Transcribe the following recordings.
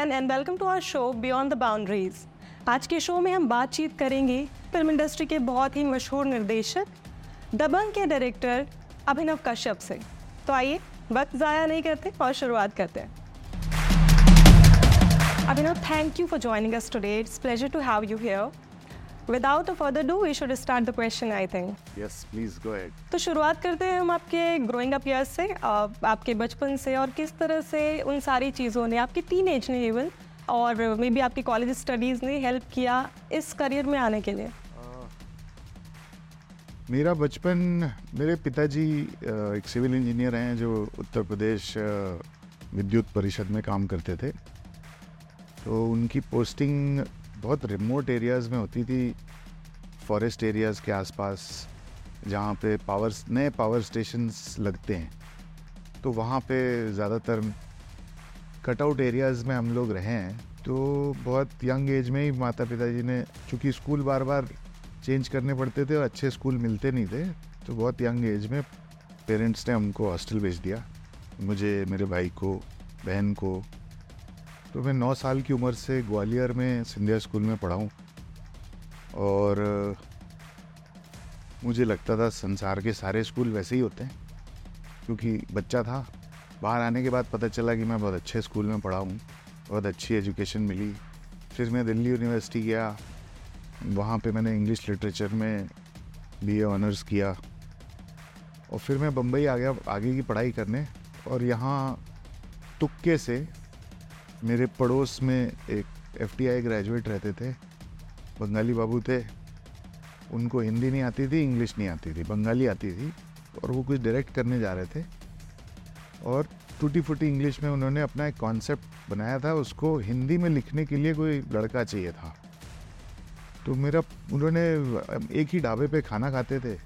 Hussain and welcome to our show beyond the boundaries आज के show में हम बातचीत करेंगे फ़िल्म इंडस्ट्री के बहुत ही मशहूर निर्देशक, दबंग के डायरेक्टर अभिनव कश्यप से। तो आइए, वक्त ज़ाया नहीं करते और शुरुआत करते हैं। Abhinav thank you for joining us today it's pleasure to have you here. Without a further ado, we should start the question, I think. Yes, please go ahead. तो शुरुआत करते हैं हम आपके ग्रोइंग अप ईयर्स से आपके बचपन से और किस तरह से उन सारी चीज़ों ने आपकी टीन एज ने इवन और मे बी आपकी कॉलेज स्टडीज़ ने हेल्प किया इस करियर में आने के लिए मेरा बचपन मेरे पिताजी एक सिविल इंजीनियर हैं जो उत्तर प्रदेश विद्युत परिषद में काम करते थे तो उनकी पोस्टिंग बहुत रिमोट एरियाज़ में होती थी फॉरेस्ट एरियाज़ के आसपास जहाँ पे पावर नए पावर स्टेशंस लगते हैं तो वहाँ पे ज़्यादातर कटआउट एरियाज़ में हम लोग रहे हैं तो बहुत यंग एज में ही माता पिताजी ने, चूँकि स्कूल बार बार चेंज करने पड़ते थे और अच्छे स्कूल मिलते नहीं थे तो बहुत यंग एज में पेरेंट्स ने हमको हॉस्टल भेज दिया। मुझे, मेरे भाई को, बहन को। तो मैं नौ साल की उम्र से ग्वालियर में सिंधिया स्कूल में पढ़ा हूँ। और मुझे लगता था संसार के सारे स्कूल वैसे ही होते हैं। क्योंकि बच्चा था, बाहर आने के बाद पता चला कि मैं बहुत अच्छे स्कूल में पढ़ा हूँ, बहुत अच्छी एजुकेशन मिली। फिर मैं दिल्ली यूनिवर्सिटी गया, वहाँ पे मैंने इंग्लिश लिटरेचर में बी ऑनर्स किया। और फिर मैं बम्बई आ गया, आगे की पढ़ाई करने और यहाँ तुक्के से मेरे पड़ोस में एक एफटीआई ग्रेजुएट रहते थे। बंगाली बाबू थे, उनको हिंदी नहीं आती थी, इंग्लिश नहीं आती थी, बंगाली आती थी, और वो कुछ डायरेक्ट करने जा रहे थे। और टूटी फूटी इंग्लिश में उन्होंने अपना एक कॉन्सेप्ट बनाया था, उसको हिंदी में लिखने के लिए कोई लड़का चाहिए था। तो मेरा, उन्होंने एक ही ढाबे पे खाना खाते थे,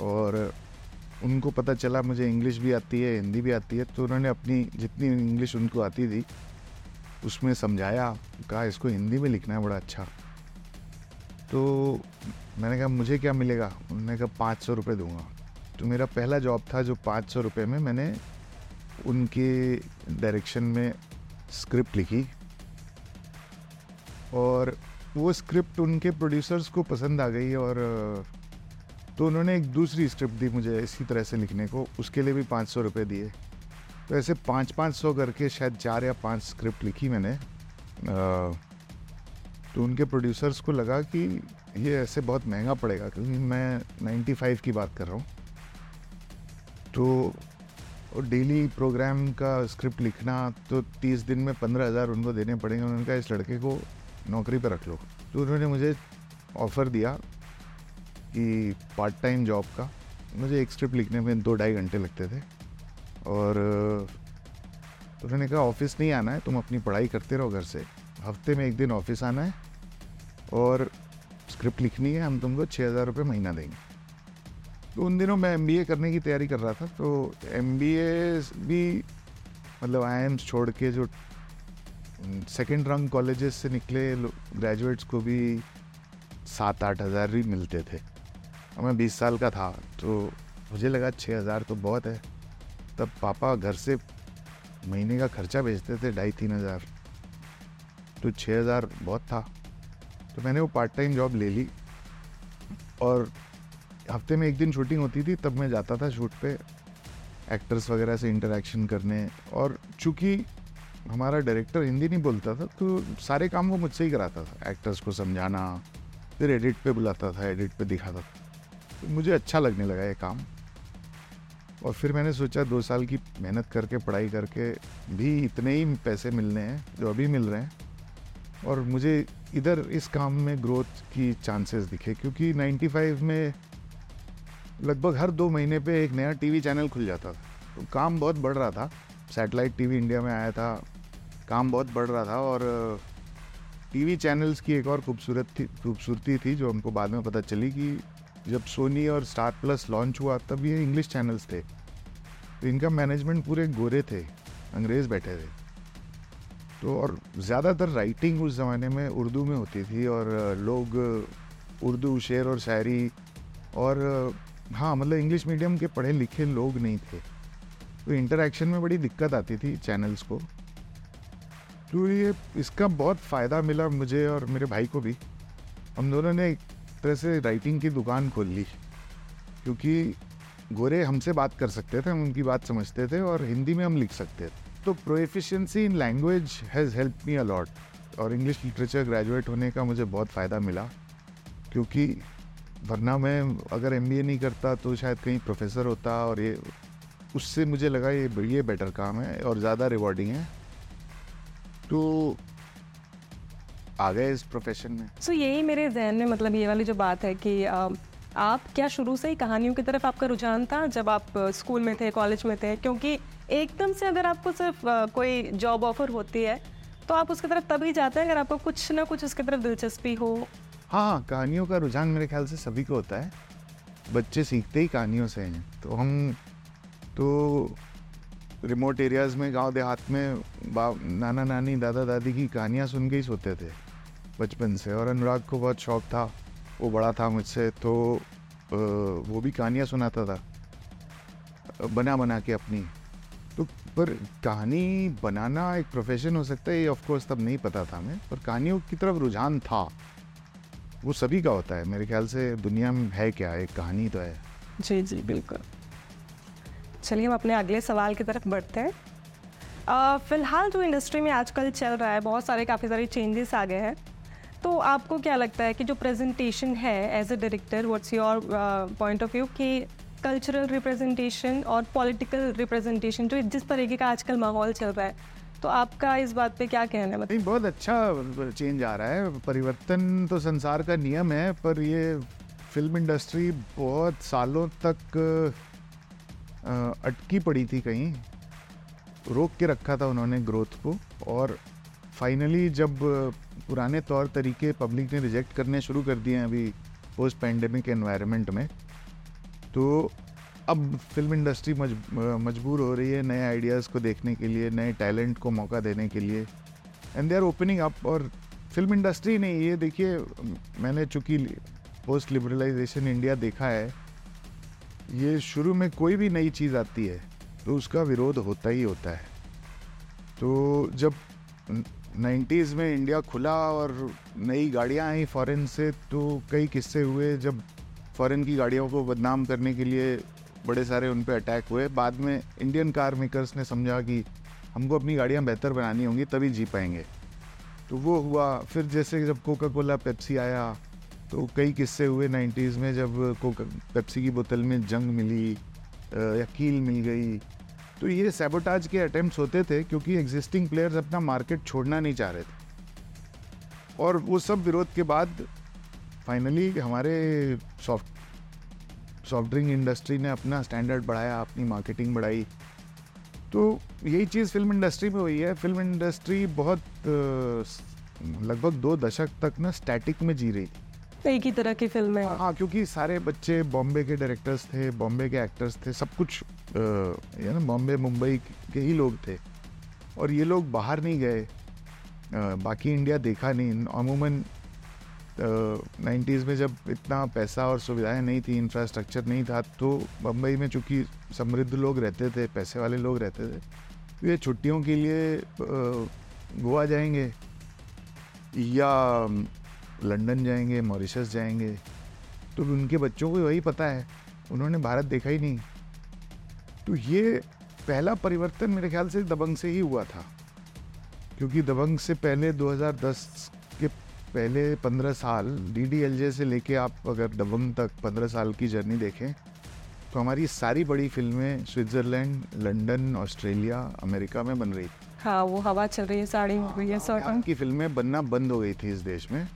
और उनको पता चला, मुझे इंग्लिश भी आती है, हिंदी भी आती है तो उन्होंने अपनी जितनी इंग्लिश उनको आती थी उसमें समझाया, कहा, इसको हिंदी में लिखना है, बड़ा अच्छा। तो मैंने कहा, मुझे क्या मिलेगा? उन्होंने कहा, पाँच सौ रुपये दूँगा। तो मेरा पहला जॉब था जो पाँच सौ रुपये में मैंने उनके डायरेक्शन में स्क्रिप्ट लिखी। और वो स्क्रिप्ट उनके प्रोड्यूसर्स को पसंद आ गई और तो उन्होंने एक दूसरी स्क्रिप्ट दी मुझे इसी तरह से लिखने को, उसके लिए भी पाँच सौ रुपये दिए। तो ऐसे पाँच पाँच सौ करके शायद चार या पाँच स्क्रिप्ट लिखी मैंने। तो उनके प्रोड्यूसर्स को लगा कि ये ऐसे बहुत महँगा पड़ेगा, क्योंकि मैं 95 की बात कर रहा हूँ। तो डेली प्रोग्राम का स्क्रिप्ट लिखना तो 30 दिन में पंद्रह हज़ार उनको देने पड़ेंगे उन्होंने कहा इस लड़के को नौकरी पर रख लो। तो उन्होंने मुझे ऑफ़र दिया कि पार्ट टाइम जॉब का। मुझे एक स्क्रिप्ट लिखने में दो ढाई घंटे लगते थे। और अ, उन्होंने कहा ऑफ़िस नहीं आना है तुम अपनी पढ़ाई करते रहो घर से। हफ़्ते में एक दिन ऑफ़िस आना है और स्क्रिप्ट लिखनी है हम तुमको छः हज़ार रुपये महीना देंगे। तो उन दिनों मैं एमबीए करने की तैयारी कर रहा था तो एमबीए भी मतलब आई एम्स छोड़ के जो सेकेंड रंग कॉलेजेस से निकले ग्रेजुएट्स को भी सात आठ हज़ार ही मिलते थे। और मैं बीस साल का था तो मुझे लगा छः हज़ार तो बहुत है। तब पापा घर से महीने का खर्चा भेजते थे, ढाई तीन हज़ार। तो छः हज़ार बहुत था। तो मैंने वो पार्ट टाइम जॉब ले ली। और हफ़्ते में एक दिन शूटिंग होती थी, तब मैं जाता था शूट पे एक्टर्स वगैरह से इंटरेक्शन करने। और चूँकि हमारा डायरेक्टर हिंदी नहीं बोलता था तो सारे काम वो मुझसे ही कराता था। एक्टर्स को समझाना, फिर एडिट पे बुलाता था एडिट पे दिखाता था। तो मुझे अच्छा लगने लगा ये काम। और फिर मैंने सोचा दो साल की मेहनत करके, पढ़ाई करके भी इतने ही पैसे मिलने हैं जो अभी मिल रहे हैं। और मुझे इधर इस काम में ग्रोथ की चांसेस दिखे, क्योंकि 95 में लगभग हर दो महीने पे एक नया टीवी चैनल खुल जाता था। तो काम बहुत बढ़ रहा था। सैटेलाइट टीवी इंडिया में आया था। काम बहुत बढ़ रहा था और टीवी चैनल्स की एक और खूबसूरत थी खूबसूरती थी जो हमको बाद में पता चली कि जब सोनी और स्टार प्लस लॉन्च हुआ, तब ये इंग्लिश चैनल्स थे। तो इनका मैनेजमेंट पूरे गोरे थे, अंग्रेज़ बैठे थे। तो और ज़्यादातर राइटिंग उस ज़माने में उर्दू में होती थी और लोग उर्दू शेर और शायरी और हाँ मतलब इंग्लिश मीडियम के पढ़े लिखे लोग नहीं थे। तो इंटरेक्शन में बड़ी दिक्कत आती थी चैनल्स को। तो ये, इसका बहुत फ़ायदा मिला मुझे और मेरे भाई को भी। हम दोनों ने तरह से राइटिंग की दुकान खोल ली। क्योंकि गोरे हमसे बात कर सकते थे, हम उनकी बात समझते थे और हिंदी में हम लिख सकते थे। तो proficiency in language has help me allot और इंग्लिश लिटरेचर ग्रेजुएट होने का मुझे बहुत फ़ायदा मिला। क्योंकि वरना मैं अगर एमबीए नहीं करता तो शायद कहीं प्रोफेसर होता और ये, उससे मुझे लगा ये ये बेटर काम है और ज़्यादा रिवॉर्डिंग है। तो आ गए इस प्रोफेशन में? सो so, यही मेरे जहन में मतलब ये वाली जो बात है कि आ, आप क्या शुरू से ही कहानियों की तरफ़ आपका रुझान था जब आप स्कूल में थे कॉलेज में थे? क्योंकि एकदम से अगर आपको सिर्फ़ कोई जॉब ऑफ़र होती है तो आप उसकी तरफ़ तभी जाते हैं अगर आपको कुछ ना कुछ उसकी तरफ़ दिलचस्पी हो। हाँ हाँ कहानियों का रुझान मेरे ख्याल से सभी को होता है। बच्चे सीखते ही कहानियों से हैं। तो हम तो रिमोट एरियाज़ में गाँव देहात में बा नाना नानी दादा दादी की कहानियाँ सुन के ही सोते थे। बचपन से। और अनुराग को बहुत शौक था, वो बड़ा था मुझसे तो वो भी कहानियाँ सुनाता था, बना बना के अपनी। तो पर कहानी बनाना एक प्रोफेशन हो सकता है, ये ऑफ़ कोर्स तब नहीं पता था हमें, पर कहानियों की तरफ़ रुझान था। वो सभी का होता है, मेरे ख्याल से दुनिया में है क्या, एक कहानी तो है। जी जी, बिल्कुल। चलिए हम अपने अगले सवाल की तरफ़ बढ़ते हैं। फ़िलहाल जो इंडस्ट्री में आजकल चल रहा है, बहुत सारे, काफ़ी सारे चेंजेस आ गए हैं। तो आपको क्या लगता है कि जो प्रेजेंटेशन है as a director what's your point of view कि कल्चरल रिप्रेजेंटेशन और पॉलिटिकल रिप्रेजेंटेशन जो जिस तरीके का आजकल माहौल चल रहा है तो आपका इस बात पे क्या कहना है? मतलब बहुत अच्छा चेंज आ रहा है। परिवर्तन तो संसार का नियम है, पर ये फ़िल्म इंडस्ट्री बहुत सालों तक अटकी पड़ी थी कहीं। रोक के रखा था उन्होंने ग्रोथ को और फाइनली जब पुराने तौर तरीके पब्लिक ने रिजेक्ट करने शुरू कर दिए हैं अभी पोस्ट पैंडेमिक एनवायरनमेंट में। तो अब फ़िल्म इंडस्ट्री मज, मजबूर हो रही है नए आइडियाज़ को देखने के लिए नए टैलेंट को मौका देने के लिए। And they are opening up और फ़िल्म इंडस्ट्री नहीं ये देखिए मैंने चूँकि पोस्ट लिबरलाइजेशन इंडिया देखा है ये शुरू में कोई भी नई चीज़ आती है तो उसका विरोध होता ही होता है। तो जब नाइन्टीज़ में इंडिया खुला और नई गाड़ियाँ आई फॉरेन से तो कई किस्से हुए जब फॉरेन की गाड़ियों को बदनाम करने के लिए बड़े सारे उन पर अटैक हुए। बाद में इंडियन कार मेकर्स ने समझा कि हमको अपनी गाड़ियाँ बेहतर बनानी होंगी, तभी जी पाएँगे। तो वो हुआ। फिर जैसे जब कोका कोला पेप्सी आया तो कई किस्से हुए नाइन्टीज़ में जब कोका, पेप्सी की बोतल में जंग मिली या कील मिल गई तो ये सेबोटाज के अटैम्प्ट होते थे क्योंकि एग्जिस्टिंग प्लेयर्स अपना मार्केट छोड़ना नहीं चाह रहे थे। और वो सब विरोध के बाद फाइनली हमारे सॉफ्ट सॉफ्ट ड्रिंक इंडस्ट्री ने अपना स्टैंडर्ड बढ़ाया अपनी मार्केटिंग बढ़ाई। तो यही चीज़ फ़िल्म इंडस्ट्री में हुई है। फ़िल्म इंडस्ट्री बहुत लगभग दो दशक तक ना स्टैटिक में जी रही। थी एक ही तरह की फ़िल्म है। हाँ क्योंकि सारे बच्चे बॉम्बे के डायरेक्टर्स थे बॉम्बे के एक्टर्स थे सब कुछ ना बॉम्बे, मुंबई के ही लोग थे। और ये लोग बाहर नहीं गए। बाकी इंडिया देखा नहीं। अमूमन नाइन्टीज़ में जब इतना पैसा और सुविधाएँ नहीं थी इंफ्रास्ट्रक्चर नहीं था तो बम्बई में चूँकि समृद्ध लोग रहते थे, पैसे वाले लोग रहते थे तो ये छुट्टियों के लिए गोवा जाएँगे या लंदन जाएँगे, मॉरिशस जाएँगे। तो उनके बच्चों को वही पता है। उन्होंने भारत देखा ही नहीं। तो ये पहला परिवर्तन मेरे ख्याल से दबंग से ही हुआ था। क्योंकि दबंग से पहले 2010 के पहले पंद्रह साल डी डी एल जे से लेके आप अगर दबंग तक पंद्रह साल की जर्नी देखें तो हमारी सारी बड़ी फ़िल्में स्विट्ज़रलैंड लंदन ऑस्ट्रेलिया अमेरिका में बन रही थी। हाँ वो हवा चल रही है साड़ी हो रही है यहाँ की फ़िल्में बनना बंद हो गई थी इस देश में।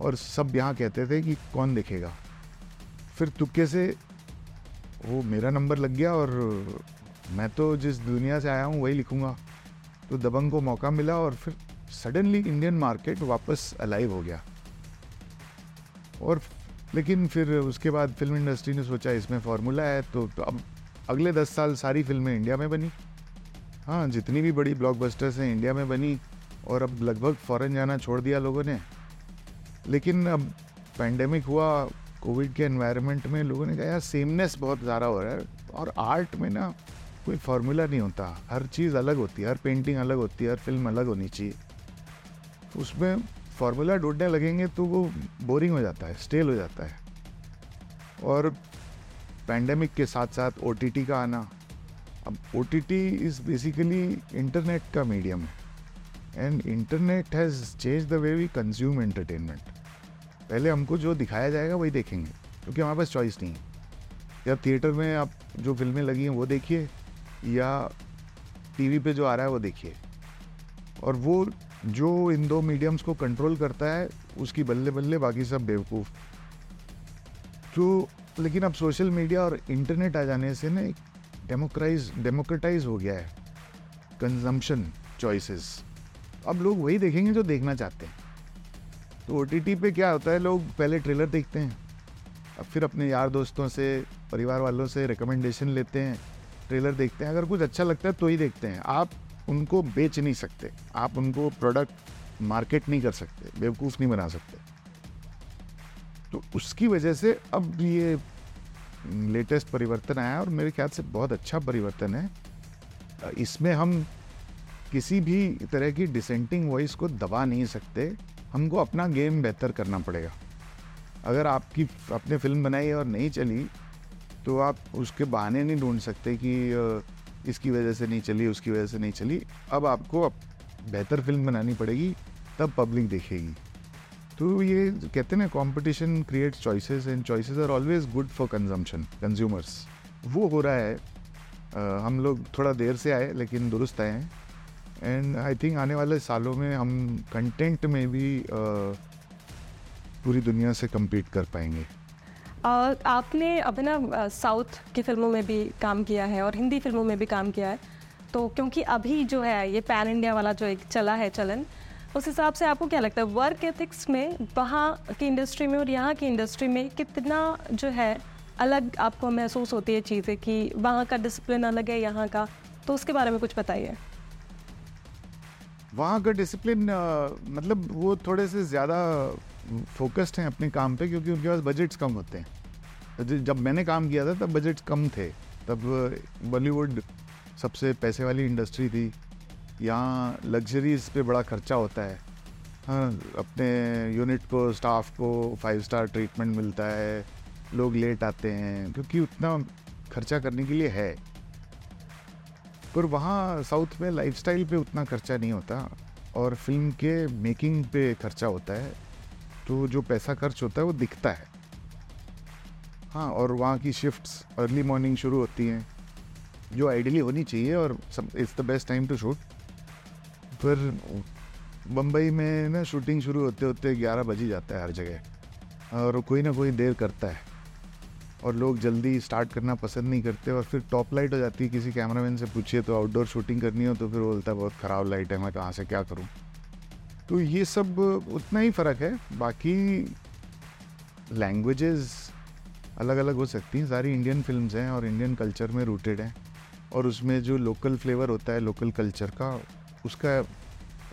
और सब यहाँ कहते थे कि कौन देखेगा? फिर तुक्के से वो मेरा नंबर लग गया और मैं तो जिस दुनिया से आया हूँ वही लिखूँगा। तो दबंग को मौका मिला और फिर सडनली इंडियन मार्केट वापस अलाइव हो गया। और लेकिन फिर उसके बाद फ़िल्म इंडस्ट्री ने सोचा इसमें फार्मूला है तो, तो अब अगले दस साल सारी फ़िल्में इंडिया में बनी। हाँ जितनी भी बड़ी ब्लॉकबस्टर्स हैं इंडिया में बनी और अब लगभग फ़ॉरेन जाना छोड़ दिया लोगों ने। लेकिन अब पैंडेमिक हुआ कोविड के एनवायरनमेंट में लोगों ने कहा, यार सेमनेस बहुत ज़्यादा हो रहा है। और आर्ट में ना कोई फार्मूला नहीं होता। हर चीज़ अलग होती है, हर पेंटिंग अलग होती है, हर फ़िल्म अलग होनी चाहिए। उसमें फार्मूला ढूँढने लगेंगे तो वो बोरिंग हो जाता है स्टेल हो जाता है। और पैंडेमिक के साथ साथ ओ का आना। अब O T T is basically internet का मीडियम है। And internet has change the way we consume entertainment पहले हमको जो दिखाया जाएगा वही देखेंगे, क्योंकि हमारे पास चॉइस नहीं है। या थिएटर में आप जो फ़िल्में लगी हैं वो देखिए, या टीवी पे जो आ रहा है वो देखिए। और वो जो इन दो मीडियम्स को कंट्रोल करता है, उसकी बल्ले बल्ले बाकी सब बेवकूफ़। तो लेकिन अब सोशल मीडिया और इंटरनेट आ जाने से ना एक डेमोक्राइज डेमोक्रेटाइज हो गया है। कंजम्पशन चॉइसेस अब लोग वही देखेंगे जो देखना चाहते हैं। तो ओ पे क्या होता है, लोग पहले ट्रेलर देखते हैं। अब फिर अपने यार दोस्तों से, परिवार वालों से रिकमेंडेशन लेते हैं ट्रेलर देखते हैं। अगर कुछ अच्छा लगता है तो ही देखते हैं। आप उनको बेच नहीं सकते। आप उनको प्रोडक्ट मार्केट नहीं कर सकते। बेवकूफ़ नहीं बना सकते। तो उसकी वजह से अब ये लेटेस्ट परिवर्तन आया और मेरे ख्याल से बहुत अच्छा परिवर्तन है। इसमें हम किसी भी तरह की डिसेंटिंग वॉइस को दबा नहीं सकते। हमको अपना गेम बेहतर करना पड़ेगा। अगर आपकी अपने फ़िल्म बनाई और नहीं चली तो आप उसके बहाने नहीं ढूंढ सकते कि इसकी वजह से नहीं चली उसकी वजह से नहीं चली। अब आपको बेहतर फ़िल्म बनानी पड़ेगी तब पब्लिक देखेगी। तो ये कहते ना competition creates choices and choices are always good for consumption consumers वो हो रहा है uh, हम लोग थोड़ा देर से आए लेकिन दुरुस्त आए हैं। एंड आई थिंक आने वाले सालों में हम कंटेंट में भी uh, पूरी दुनिया से कम्पीट कर पाएँगे। और आपने अब ना साउथ की फ़िल्मों में भी काम किया है और हिंदी फ़िल्मों में भी काम किया है। तो क्योंकि अभी जो है ये पैन इंडिया वाला जो एक चला है चलन उस हिसाब से आपको क्या लगता है वर्क एथिक्स में वहाँ की इंडस्ट्री में और यहाँ की इंडस्ट्री में कितना जो है अलग आपको महसूस होती है चीज़ें कि वहाँ का डिसिप्लिन अलग है यहाँ का? तो उसके बारे में कुछ बताइए। वहाँ का डिसिप्लिन मतलब वो थोड़े से ज़्यादा फोकस्ड हैं अपने काम पे क्योंकि उनके पास बजट्स कम होते हैं। जब मैंने काम किया था, तब बजट्स कम थे। तब बॉलीवुड सबसे पैसे वाली इंडस्ट्री थी। यहाँ लग्जरीज पे बड़ा खर्चा होता है। हाँ अपने यूनिट को स्टाफ को फाइव स्टार ट्रीटमेंट मिलता है। लोग लेट आते हैं क्योंकि उतना खर्चा करने के लिए है। पर वहाँ साउथ में लाइफस्टाइल पे उतना खर्चा नहीं होता और फ़िल्म के मेकिंग पे खर्चा होता है तो जो पैसा खर्च होता है वो दिखता है। हाँ और वहाँ की शिफ्ट्स अर्ली मॉर्निंग शुरू होती हैं, जो आइडियली होनी चाहिए और it's the best time to shoot फिर बम्बई में ना शूटिंग शुरू होते होते ग्यारह बज ही जाता है हर जगह, और कोई ना कोई देर करता है। और लोग जल्दी स्टार्ट करना पसंद नहीं करते और फिर टॉप लाइट हो जाती है, किसी कैमरामैन से पूछिए तो आउटडोर शूटिंग करनी हो तो फिर बोलता है, बहुत ख़राब लाइट है, मैं कहाँ से क्या करूँ? तो ये सब उतना ही फ़र्क है। बाकी लैंग्वेजेस अलग अलग हो सकती हैं, सारी इंडियन फिल्म्स हैं और इंडियन कल्चर में रूटेड हैं और उसमें जो लोकल फ्लेवर होता है लोकल कल्चर का, उसका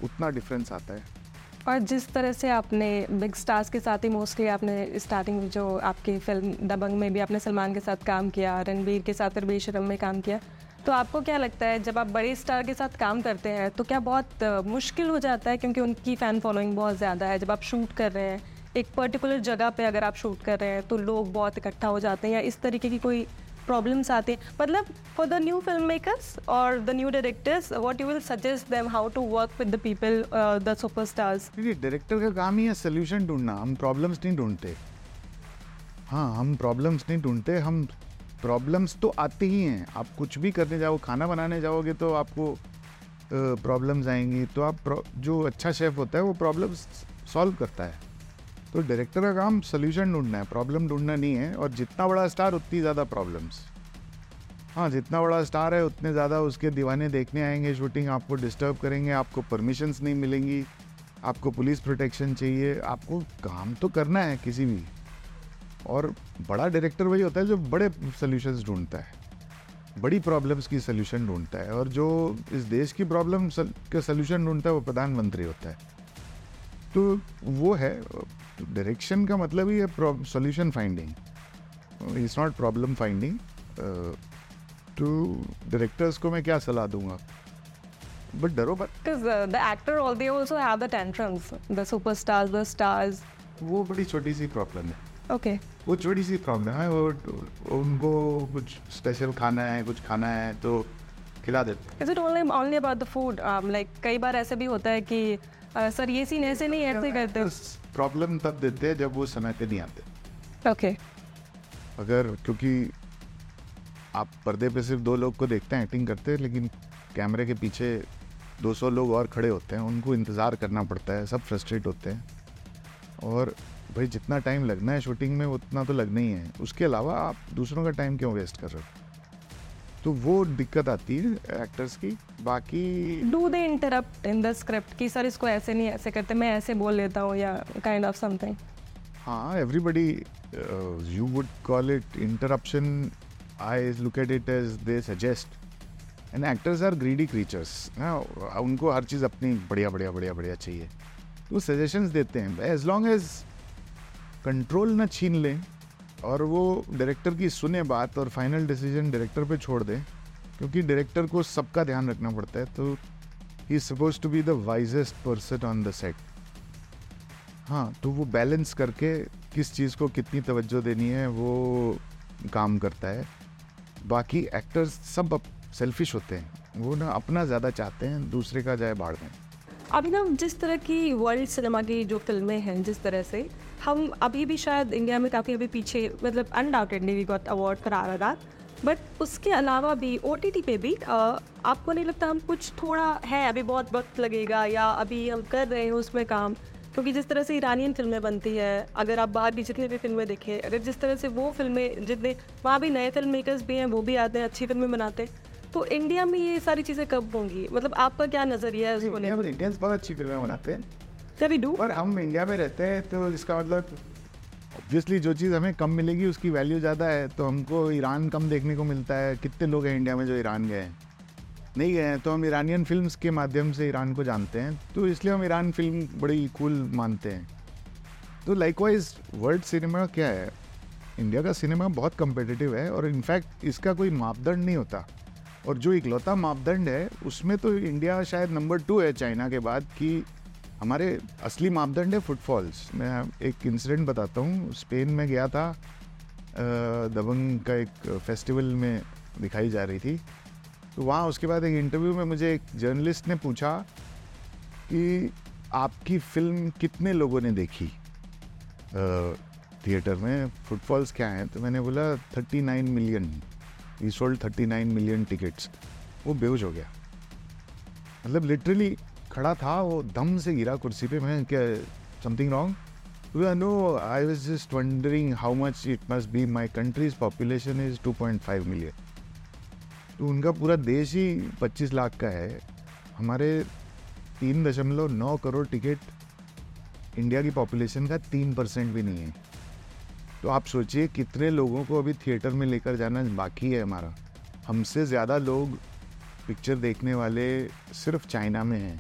उतना डिफरेंस आता है। और जिस तरह से आपने बिग स्टार्स के साथ ही मोस्टली आपने स्टार्टिंग जो आपकी फ़िल्म दबंग में भी आपने सलमान के साथ काम किया, रणबीर के साथ बेशरम में काम किया तो आपको क्या लगता है जब आप बड़े स्टार के साथ काम करते हैं तो क्या बहुत मुश्किल हो जाता है? क्योंकि उनकी फ़ैन फॉलोइंग बहुत ज़्यादा है। जब आप शूट कर रहे हैं, एक पर्टिकुलर जगह पे अगर आप शूट कर रहे हैं तो लोग बहुत इकट्ठा हो जाते हैं या इस तरीके की कोई प्रॉब्लम्स आती हैं। मतलब for the new film makers और the new directors what you will suggest them how to work with the people the superstars director का काम ही है सोल्यूशन ढूंढना। हम प्रॉब्लम्स नहीं ढूंढते। हाँ हम प्रॉब्लम्स नहीं ढूंढते। हम प्रॉब्लम्स तो आती ही हैं। आप कुछ भी करने जाओ, खाना बनाने जाओगे तो आपको प्रॉब्लम्स आएँगी। तो आप जो अच्छा शेफ़ होता है, वो प्रॉब्लम्स सॉल्व करता है। तो डायरेक्टर का काम सोल्यूशन ढूंढना है प्रॉब्लम ढूंढना नहीं है और जितना बड़ा स्टार उतनी ज़्यादा प्रॉब्लम्स हाँ जितना बड़ा स्टार है, उतने ज़्यादा उसके दीवाने देखने आएँगे शूटिंग आपको डिस्टर्ब करेंगे, आपको परमिशंस नहीं मिलेंगी, आपको पुलिस प्रोटेक्शन चाहिए, आपको काम तो करना है किसी भी। और बड़ा डायरेक्टर वही होता है जो बड़े सोल्यूशंस ढूंढता है, बड़ी प्रॉब्लम्स की सोल्यूशन ढूंढता है और जो इस देश की प्रॉब्लम के सोल्यूशन ढूंढता है, वो प्रधानमंत्री होता है। तो वो है डायरेक्शन का मतलब ही है solution finding it's not problem finding तो डायरेक्टर्स को मैं क्या सलाह दूँगा बट डरो Because uh, the actor, all they also have the tantrums. The superstars, the stars. वो बड़ी छोटी सी प्रॉब्लम है Okay. वो छोटी सी प्रॉब्लम है वो उनको कुछ स्पेशल खाना है कुछ खाना है तो खिला देते it only only about the food? Um, like कई बार ऐसे भी होता है कि सर ये सीन ऐसे नहीं ऐसे करते प्रॉब्लम तब देते हैं जब वो समय पे नहीं आते। ओके अगर क्योंकि आप पर्दे पे सिर्फ़ दो लोग को देखते हैं एक्टिंग करते हैं लेकिन कैमरे के पीछे 200 लोग और खड़े होते हैं उनको इंतज़ार करना पड़ता है सब फ्रस्ट्रेट होते हैं। और भाई जितना टाइम लगना है शूटिंग में उतना तो लगना ही है। उसके अलावा आप दूसरों का टाइम क्यों वेस्ट कर रहे हो? तो वो दिक्कत आती है एक्टर्स की। बाकी do they interrupt in the script कि सर इसको ऐसे नहीं ऐसे करते मैं ऐसे बोल लेता हूँ या काइंड ऑफ़ समथिंग हाँ everybody you would call it interruption I look at it as they suggest and actors are greedy creatures उनको हर चीज़ अपनी बढ़िया बढ़िया बढ़िया बढ़िया चाहिए। तो सजेशंस देते हैं। एज लॉन्ग एज कंट्रोल ना छीन लें और वो डायरेक्टर की सुने बात और फाइनल डिसीज़न डायरेक्टर पे छोड़ दें, क्योंकि डायरेक्टर को सबका ध्यान रखना पड़ता है तो he suppose to be the wisest person on the set हाँ तो वो बैलेंस करके किस चीज़ को कितनी तवज्जो देनी है, वो काम करता है। बाकी एक्टर्स सब सेल्फिश होते हैं, वो ना अपना ज़्यादा चाहते हैं, दूसरे का जाए बाढ़ में। अभी ना जिस तरह की वर्ल्ड सिनेमा की जो फ़िल्में हैं, जिस तरह से हम अभी भी शायद इंडिया में काफ़ी अभी पीछे मतलब undoubtedly we got award for R R but उसके अलावा भी ओटीटी पे भी आ, आपको नहीं लगता हम कुछ थोड़ा है अभी बहुत वक्त लगेगा या अभी हम कर रहे हैं उसमें काम? क्योंकि जिस तरह से ईरानियन फ़िल्में बनती है अगर आप बाहर की जितनी भी फ़िल्में देखें अगर जिस तरह से वो फ़िल्में जितने वहाँ भी नए फ़िल्म मेकर्स भी हैं वो भी आते हैं अच्छी फ़िल्में बनाते हैं तो इंडिया में ये सारी चीज़ें कब होंगी? मतलब आपका क्या नज़रिया है उसको इंडियंस बहुत अच्छी फ़िल्में बनाते हैं। तभी डू पर हम इंडिया में रहते हैं तो इसका मतलब ऑब्वियसली जो चीज़ हमें कम मिलेगी, उसकी वैल्यू ज़्यादा है तो हमको ईरान कम देखने को मिलता है। कितने लोग हैं इंडिया में जो ईरान गए हैं? नहीं गए हैं तो हम ईरानियन फ़िल्म के माध्यम से ईरान को जानते हैं तो इसलिए हम ईरान फ़िल्म बड़ी कूल मानते हैं। तो लाइकवाइज वर्ल्ड सिनेमा क्या है? इंडिया का सिनेमा बहुत कम्पिटिटिव है, और इनफैक्ट इसका कोई मापदंड नहीं होता। और जो इकलौता मापदंड है, उसमें तो इंडिया शायद नंबर टू है चाइना के बाद, कि हमारे असली मापदंड है फुटफॉल्स मैं एक इंसिडेंट बताता हूँ. स्पेन में गया था दबंग का एक फेस्टिवल में दिखाई जा रही थी। तो वहाँ उसके बाद एक इंटरव्यू में मुझे एक जर्नलिस्ट ने पूछा कि आपकी फ़िल्म कितने लोगों ने देखी? थिएटर में फुटफॉल्स क्या हैं? तो मैंने बोला, थर्टी नाइन मिलियन ई sold thirty nine million tickets वो बेहोश हो गया। मतलब लिटरली खड़ा था, वो दम से गिरा कुर्सी पे, मैं क्या something wrong no I was just wondering how much it must be my country's population is two point five million तो उनका पूरा देश ही पच्चीस लाख का है। हमारे तीन दशमलव नौ करोड़ टिकट इंडिया की पॉपुलेशन का तीन परसेंट भी नहीं है। तो आप सोचिए कितने लोगों को अभी थिएटर में लेकर जाना बाकी है हमारा। हमसे ज़्यादा लोग पिक्चर देखने वाले सिर्फ़ चाइना में हैं।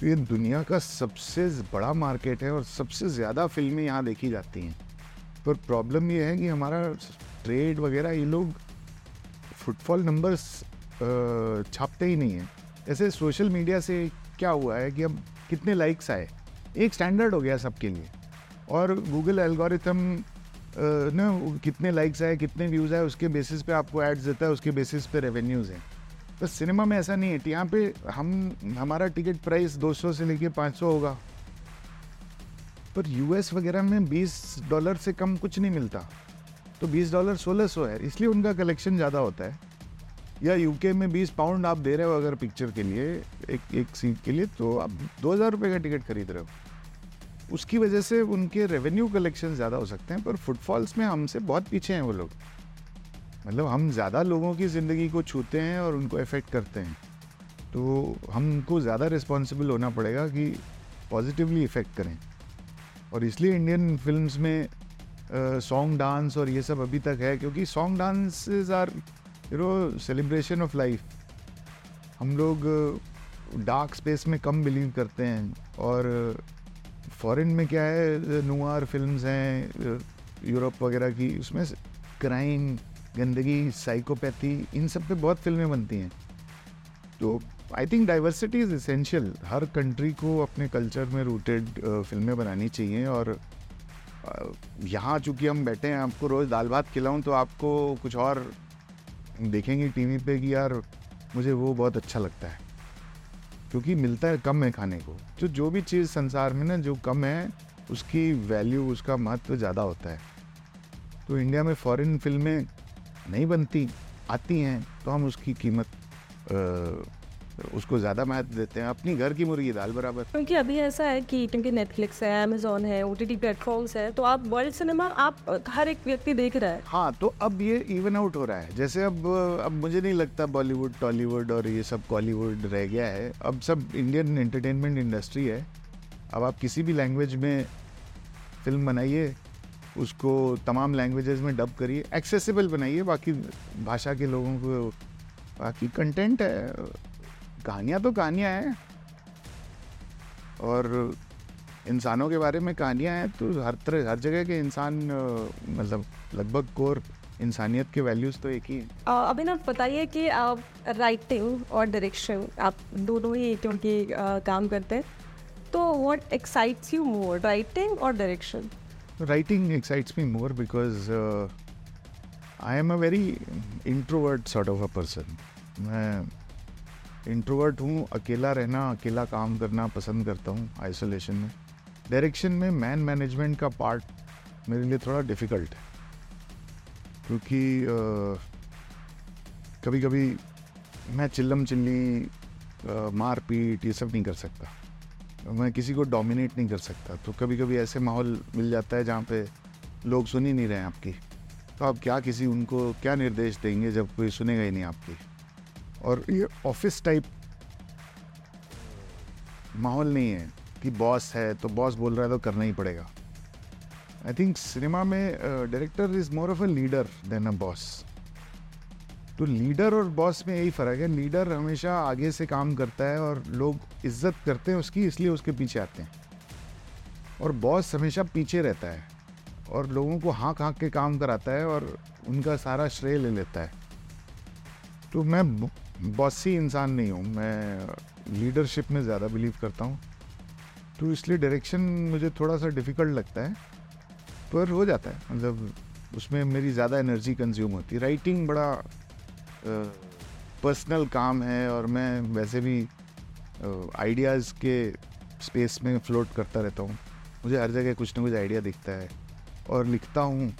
तो ये दुनिया का सबसे बड़ा मार्केट है और सबसे ज़्यादा फ़िल्में यहाँ देखी जाती हैं। पर प्रॉब्लम ये है कि हमारा ट्रेड वगैरह, ये लोग फुटफॉल नंबर्स छापते ही नहीं हैं। ऐसे सोशल मीडिया से क्या हुआ है कि अब कितने लाइक्स आए? एक स्टैंडर्ड हो गया सबके लिए। और गूगल एल्गोरिथम ना, कितने लाइक्स आए, कितने व्यूज़ आए, उसके बेसिस पे आपको एड्स देता है, उसके बेसिस पे रेवेन्यूज़ हैं। तो सिनेमा में ऐसा नहीं है। यहाँ पे हम, हमारा टिकट प्राइस 200 से लेके 500 होगा। पर यूएस वगैरह में 20 डॉलर से कम कुछ नहीं मिलता। तो 20 डॉलर 1600 है, इसलिए उनका कलेक्शन ज़्यादा होता है। या यूके में 20 पाउंड आप दे रहे हो अगर पिक्चर के लिए, एक एक सीट के लिए तो आप दो हज़ार रुपये का टिकट खरीद रहे हो। उसकी वजह से उनके रेवेन्यू कलेक्शन ज़्यादा हो सकते हैं, पर फुटफॉल्स में हमसे बहुत पीछे हैं वो लोग। मतलब हम ज़्यादा लोगों की ज़िंदगी को छूते हैं और उनको इफ़ेक्ट करते हैं। तो हमको ज़्यादा रिस्पॉन्सिबल होना पड़ेगा कि पॉजिटिवली इफ़ेक्ट करें। और इसलिए इंडियन फिल्म्स में सॉन्ग डांस और ये सब अभी तक है, क्योंकि song dances are you know celebration of life हम लोग डार्क स्पेस में कम बिलीव करते हैं। और फॉरेन में क्या है नुआर फिल्म्स हैं यूरोप वगैरह की, उसमें क्राइम गंदगी साइकोपैथी इन सब पे बहुत फ़िल्में बनती हैं। तो I think diversity is essential her country को अपने कल्चर में रूटेड फ़िल्में बनानी चाहिए और यहाँ चूँकि हम बैठे हैं, आपको रोज़ दाल भात खिलाऊँ तो आपको कुछ और देखेंगे टीवी पे कि यार मुझे वो बहुत अच्छा लगता है। क्योंकि मिलता है, कम है खाने को। तो जो भी चीज़ संसार में ना जो कम है, उसकी वैल्यू उसका महत्व ज़्यादा होता है। तो इंडिया में फॉरेन फ़िल्में नहीं बनती आती हैं तो हम उसकी कीमत उसको ज़्यादा महत्व देते हैं। अपनी घर की मुर्गी दाल बराबर। क्योंकि अभी ऐसा है कि क्योंकि नेटफ्लिक्स है अमेजोन है ओ टी प्लेटफॉर्म्स है तो आप वर्ल्ड सिनेमा आप हर एक व्यक्ति देख रहा है। हाँ तो अब ये इवन आउट हो रहा है। जैसे अब अब मुझे नहीं लगता बॉलीवुड टॉलीवुड और ये सब कॉलीवुड रह गया है। अब सब इंडियन एंटरटेनमेंट इंडस्ट्री है। अब आप किसी भी लैंग्वेज में फ़िल्म बनाइए उसको तमाम लैंग्वेजेस में डब करिए एक्सेसिबल बनाइए, बाकी भाषा के लोगों को, बाकी कंटेंट है। कहानियाँ तो कहानियाँ हैं। और इंसानों के बारे में कहानियाँ हैं तो हर तरह, हर जगह के इंसान मतलब लगभग कोर इंसानियत के वैल्यूज़ तो एक ही हैं। अभिनव, बताइए कि आप राइटिंग और डायरेक्शन आप दोनों ही क्योंकि काम करते हैं। तो what excites you more writing और direction writing excites me more because I am a very introvert sort of a person मैं इंट्रोवर्ट हूँ, अकेला रहना, अकेला काम करना पसंद करता हूँ आइसोलेशन में। डायरेक्शन में मैन मैनेजमेंट का पार्ट मेरे लिए थोड़ा डिफ़िकल्ट है। क्योंकि कभी कभी मैं चिल्लम चिल्ली मारपीट ये सब नहीं कर सकता। मैं किसी को डोमिनेट नहीं कर सकता। तो कभी कभी ऐसे माहौल मिल जाता है जहाँ पे लोग सुन ही नहीं रहे हैं आपकी। तो आप क्या किसी उनको क्या निर्देश देंगे जब कोई सुनेगा ही नहीं आपकी? और ये ऑफ़िस टाइप माहौल नहीं है कि बॉस है तो बॉस बोल रहा है तो करना ही पड़ेगा। आई थिंक सिनेमा में director is more of a leader than a boss तो लीडर और बॉस में यही फ़र्क है। लीडर हमेशा आगे से काम करता है और लोग इज़्ज़त करते हैं उसकी, इसलिए उसके पीछे आते हैं। और बॉस हमेशा पीछे रहता है और लोगों को हाँक हाँक के काम कराता है और उनका सारा श्रेय ले लेता है। तो मैं बॉसी इंसान नहीं हूँ। मैं लीडरशिप में ज़्यादा बिलीव करता हूँ। तो इसलिए डायरेक्शन मुझे थोड़ा सा डिफ़िकल्ट लगता है, पर हो जाता है। मतलब उसमें मेरी ज़्यादा एनर्जी कंज्यूम होती है। राइटिंग बड़ा पर्सनल काम है और मैं वैसे भी आइडियाज़ के स्पेस में फ्लोट करता रहता हूँ। मुझे हर जगह कुछ ना कुछ आइडिया दिखता है और लिखता हूँ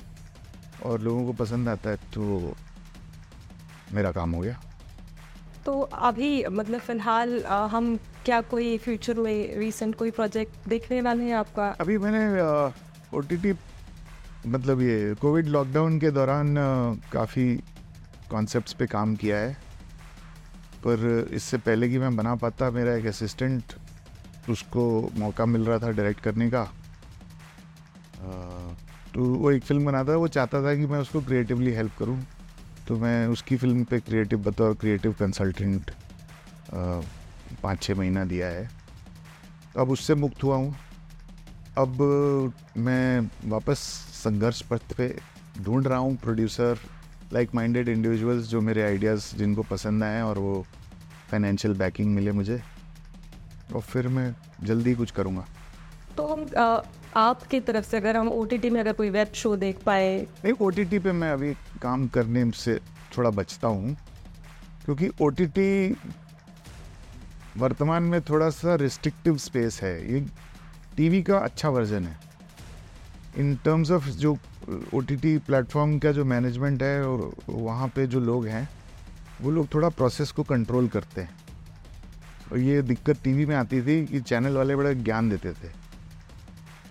और लोगों को पसंद आता है तो मेरा काम हो गया। तो अभी मतलब फ़िलहाल हम क्या कोई फ्यूचर में रिसेंट कोई प्रोजेक्ट देखने वाले हैं आपका? अभी मैंने ओ टी मतलब ये कोविड लॉकडाउन के दौरान काफ़ी कॉन्सेप्ट्स पे काम किया है, पर इससे पहले कि मैं बना पाता, मेरा एक असिस्टेंट उसको मौका मिल रहा था डायरेक्ट करने का। तो वो एक फ़िल्म बनाता था, वो चाहता था कि मैं उसको क्रिएटिवली हेल्प करूँ। तो मैं उसकी फ़िल्म पे क्रिएटिव बतौर क्रिएटिव कंसल्टेंट पाँच छः महीना दिया है। तो अब उससे मुक्त हुआ हूँ। अब मैं वापस संघर्ष पथ पे ढूंढ रहा हूँ प्रोड्यूसर लाइक माइंडेड इंडिविजुअल्स जो मेरे आइडियाज़ जिनको पसंद आए और वो फाइनेंशियल बैकिंग मिले मुझे और फिर मैं जल्दी कुछ करूँगा। तो हम आपकी तरफ़ से अगर हम ओटीटी में अगर कोई वेब शो देख पाए। नहीं ओ पे मैं अभी काम करने से थोड़ा बचता हूँ क्योंकि ओटीटी वर्तमान में थोड़ा सा रिस्ट्रिक्टिव स्पेस है। ये टीवी का अच्छा वर्जन है। इन टर्म्स ऑफ़ जो ओ टी प्लेटफॉर्म का जो मैनेजमेंट है और वहाँ पे जो लोग हैं, वो लोग थोड़ा प्रोसेस को कंट्रोल करते हैं। और ये दिक्कत टीवी में आती थी कि चैनल वाले बड़ा ज्ञान देते थे।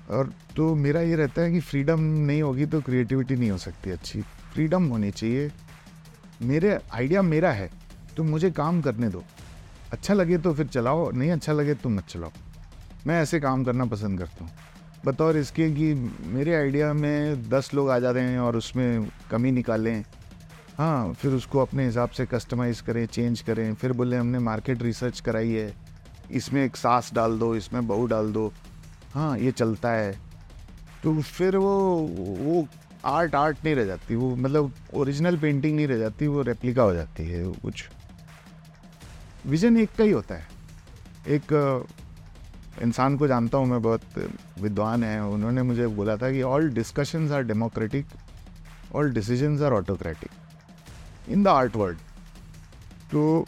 और तो मेरा ये रहता है कि फ्रीडम नहीं होगी तो क्रिएटिविटी नहीं हो सकती अच्छी। फ्रीडम होनी चाहिए। मेरे आइडिया मेरा है तो मुझे काम करने दो। अच्छा लगे तो फिर चलाओ, नहीं अच्छा लगे तो मत चलाओ। मैं ऐसे काम करना पसंद करता हूँ। बतौर इसके कि मेरे आइडिया में दस लोग आ जाते हैं और उसमें कमी निकालें। हाँ फिर उसको अपने हिसाब से कस्टमाइज़ करें चेंज करें। फिर बोले, हमने मार्केट रिसर्च कराई है। इसमें एक सास डाल दो, इसमें बहू डाल दो। हाँ ये चलता है। तो फिर वो वो आर्ट आर्ट नहीं रह जाती। वो मतलब ओरिजिनल पेंटिंग नहीं रह जाती, वो रेप्लिका हो जाती है कुछ। विजन एक का ही होता है। एक इंसान को जानता हूँ, मैं बहुत विद्वान है। उन्होंने मुझे बोला था कि all discussions are democratic all decisions are autocratic in the art world तो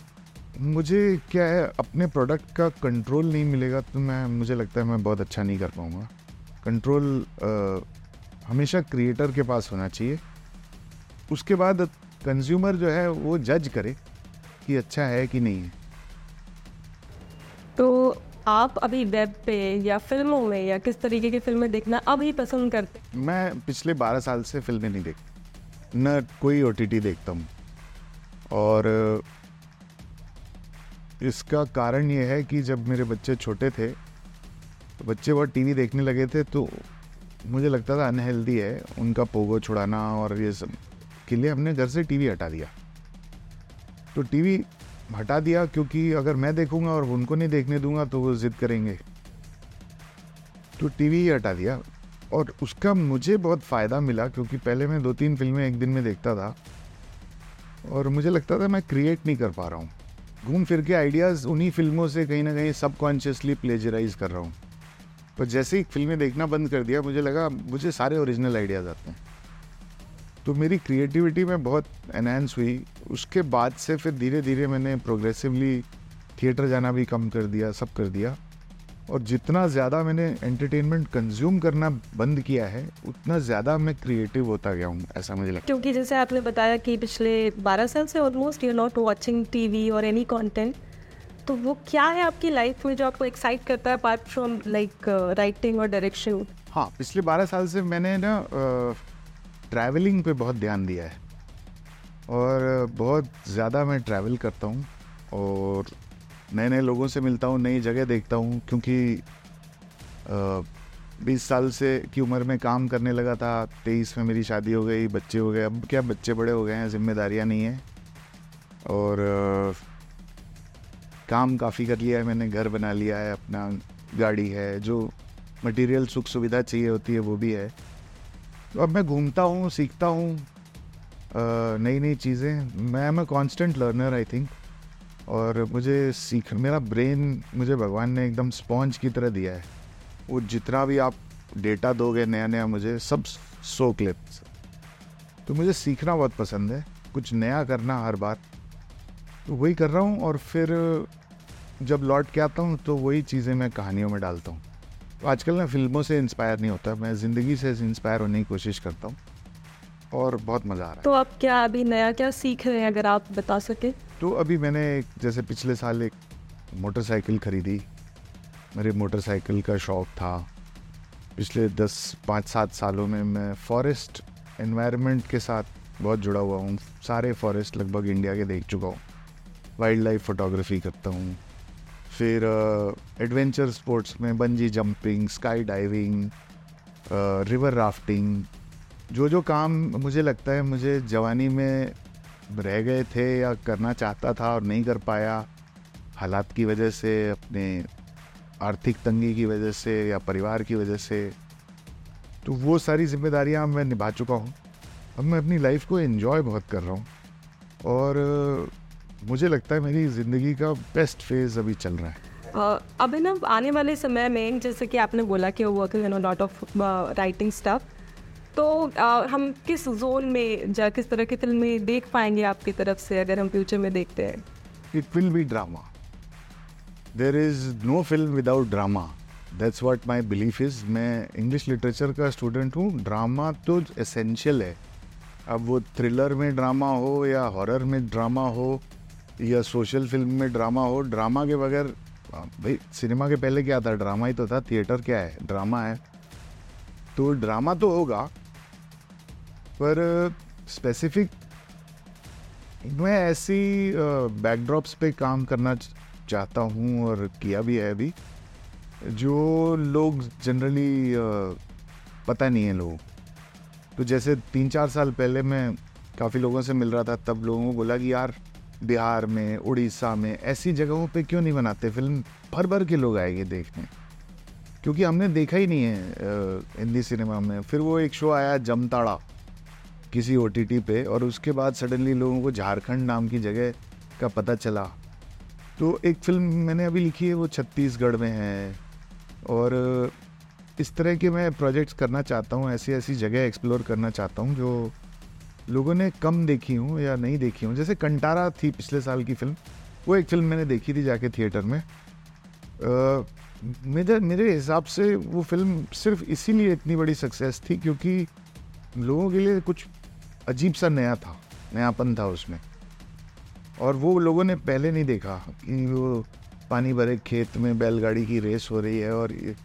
मुझे क्या है, अपने प्रोडक्ट का कंट्रोल नहीं मिलेगा तो मैं, मुझे लगता है मैं बहुत अच्छा नहीं कर पाऊँगा। कंट्रोल हमेशा क्रिएटर के पास होना चाहिए। उसके बाद कंज्यूमर जो है, वो जज करे कि अच्छा है कि नहीं है। तो आप अभी वेब पे या फ़िल्मों में या किस तरीके की फ़िल्में देखना अभी पसंद करते? मैं पिछले बारह साल से फ़िल्में नहीं देखता। न कोई ओटीटी देखता हूँ। और, इसका कारण ये है कि जब मेरे बच्चे छोटे थे तो बच्चे बहुत टीवी देखने लगे थे तो मुझे लगता था अनहेल्दी है, उनका पोगो छुड़ाना और ये सब। के लिए हमने घर से टीवी हटा दिया। तो टीवी हटा दिया क्योंकि अगर मैं देखूँगा और उनको नहीं देखने दूँगा तो वो जिद करेंगे। तो टीवी ही हटा दिया और उसका मुझे बहुत फ़ायदा मिला क्योंकि पहले मैं दो तीन फ़िल्में एक दिन में देखता था और मुझे लगता था मैं क्रिएट नहीं कर पा रहा हूँ। घूम फिर के आइडियाज़ उन्हीं फ़िल्मों से कहीं ना कहीं सबकॉन्शियसली प्लेजराइज कर रहा हूँ। पर जैसे ही फ़िल्में देखना बंद कर दिया, मुझे लगा मुझे सारे ओरिजिनल आइडियाज़ आते हैं। तो मेरी क्रिएटिविटी में बहुत एनहेंस हुई। उसके बाद से फिर धीरे धीरे मैंने प्रोग्रेसिवली थिएटर जाना भी कम कर दिया सब कर दिया। और जितना ज़्यादा मैंने एंटरटेनमेंट कंज्यूम करना बंद किया है उतना ज़्यादा मैं क्रिएटिव होता गया हूँ ऐसा मुझे लगता क्योंकि जैसे आपने बताया कि पिछले 12 साल से almost you not watching TV और एनी कंटेंट तो वो क्या है आपकी लाइफ में जो आपको एक्साइट करता है अपार्ट फ्रॉम लाइक राइटिंग और डायरेक्शन हाँ पिछले बारह साल से मैंने ना ट्रैवलिंग पे बहुत ध्यान दिया है। और बहुत ज़्यादा मैं ट्रैवल करता हूँ और नए नए लोगों से मिलता हूँ नई जगह देखता हूँ क्योंकि बीस साल से की उम्र में काम करने लगा था तेईस में मेरी शादी हो गई बच्चे हो गए अब क्या बच्चे बड़े हो गए हैं जिम्मेदारियाँ नहीं हैं। और अ, काम काफ़ी कर लिया है मैंने घर बना लिया है अपना गाड़ी है जो मटेरियल सुख सुविधा चाहिए होती है वो भी है। तो अब मैं घूमता हूँ, सीखता हूँ नई नई चीज़ें। मैं am a constant learner I think और मुझे सीख, मेरा ब्रेन मुझे भगवान ने एकदम स्पॉन्ज की तरह दिया है। वो जितना भी आप डेटा दोगे नया नया मुझे सब सोख ले। तो मुझे सीखना बहुत पसंद है। कुछ नया करना हर बार। तो वही कर रहा हूँ और फिर जब लौट के आता हूँ तो वही चीज़ें मैं कहानियों में डालता हूँ। तो आजकल मैं फ़िल्मों से इंस्पायर नहीं होता। मैं ज़िंदगी से इंस्पायर होने की कोशिश करता हूँ और बहुत मज़ा आ रहा है। तो आप क्या अभी नया क्या सीख रहे हैं अगर आप बता सके? तो अभी मैंने एक जैसे पिछले साल एक मोटरसाइकिल खरीदी। मेरे मोटरसाइकिल का शौक था। पिछले दस पाँच सात सालों में मैं फॉरेस्ट एनवायरनमेंट के साथ बहुत जुड़ा हुआ हूँ। सारे फॉरेस्ट लगभग इंडिया के देख चुका हूँ। वाइल्ड लाइफ फोटोग्राफी करता हूँ। फिर एडवेंचर स्पोर्ट्स में bungee jumping skydiving river rafting, जो जो काम मुझे लगता है मुझे जवानी में रह गए थे या करना चाहता था और नहीं कर पाया, हालात की वजह से, अपने आर्थिक तंगी की वजह से या परिवार की वजह से तो वो सारी जिम्मेदारियाँ मैं निभा चुका हूँ। अब मैं अपनी लाइफ को एंजॉय बहुत कर रहा हूँ और मुझे लगता है मेरी ज़िंदगी का बेस्ट फ़ेज़ अभी चल रहा है। अ, अभिनव आने वाले समय में जैसे कि आपने बोला कि working in lot of writing stuff तो अ, हम किस जोन में या किस तरह की फ़िल्में देख पाएँगे आपकी तरफ़ से अगर हम फ्यूचर में देखते हैं it will be drama. There is no film without drama. That's what my belief is. मैं इंग्लिश लिटरेचर का स्टूडेंट हूँ ड्रामा तो एसेंशियल है अब वो थ्रिलर में ड्रामा हो या हॉरर में ड्रामा हो या सोशल फ़िल्म में ड्रामा हो ड्रामा के बगैर आ, भाई, सिनेमा के पहले क्या था? ड्रामा ही तो था। थिएटर क्या है? ड्रामा है। तो ड्रामा तो होगा, पर स्पेसिफिक मैं ऐसी बैकड्रॉप्स पे काम करना चाहता हूँ और किया भी है अभी, जो लोग जनरली पता नहीं है लोगों। तो जैसे तीन चार साल पहले मैं काफ़ी लोगों से मिल रहा था, तब लोगों को बोला कि यार बिहार में, उड़ीसा में, ऐसी जगहों पे क्यों नहीं बनाते फ़िल्म? भर भर के लोग आएँगे देखने। क्योंकि हमने देखा ही नहीं है हिंदी सिनेमा में। फिर वो एक शो आया, जमताड़ा, किसी ओटीटी पे, और उसके बाद सडनली लोगों को झारखंड नाम की जगह का पता चला। तो एक फ़िल्म मैंने अभी लिखी है, वो छत्तीसगढ़ में है। और इस तरह के मैं प्रोजेक्ट्स करना चाहता हूँ ऐसी ऐसी जगह एक्सप्लोर करना चाहता हूँ, जो लोगों ने कम देखी हूँ या नहीं देखी हूँ। जैसे कंटारा थी पिछले साल की फ़िल्म वो एक फ़िल्म मैंने देखी थी जाके थिएटर में। आ, मेरे मेरे हिसाब से वो फ़िल्म सिर्फ़ इसीलिए इतनी बड़ी सक्सेस थी क्योंकि लोगों के लिए कुछ अजीब सा नया था नयापन था उसमें। और वो लोगों ने पहले नहीं देखा कि वो पानी भरे खेत में बैलगाड़ी की रेस हो रही है और ये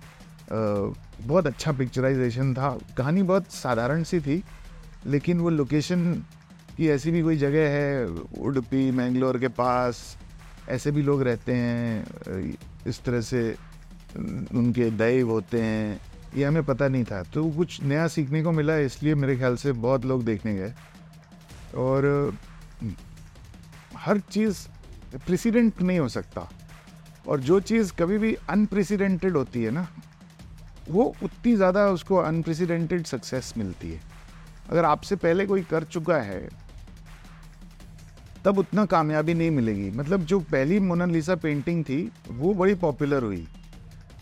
बहुत अच्छा पिक्चराइजेशन था। कहानी बहुत साधारण सी थी लेकिन वो लोकेशन की ऐसी भी कोई जगह है, उडपी, मैंगलोर के पास, ऐसे भी लोग रहते हैं इस तरह से उनके दैव होते हैं, ये हमें पता नहीं था। तो कुछ नया सीखने को मिला, इसलिए मेरे ख्याल से बहुत लोग देखने गए। और, हर चीज़ प्रेसिडेंट नहीं हो सकता। और जो चीज़ कभी भी अनप्रेसिडेंटेड होती है ना, वो उतनी ज़्यादा उसको अनप्रेसिडेंटेड सक्सेस मिलती है। अगर आपसे पहले कोई कर चुका है तब उतना कामयाबी नहीं मिलेगी। मतलब जो पहली मोनालिसा पेंटिंग थी वो बड़ी पॉपुलर हुई।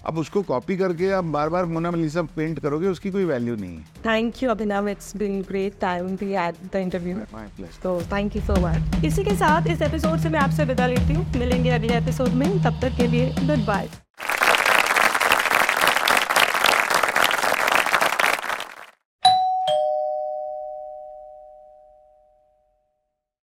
अब उसको कॉपी करके आप बार बार मोनालिसा पेंट करोगे उसकी कोई वैल्यू नहीं है। Thank you Abhinav it's been great time be at the interview तो थैंक यू सो मच इसी के साथ इस एपिसोड से मैं आपसे विदा लेती हूँ। मिलेंगे अगले एपिसोड में। तब तक के लिए गुड बाय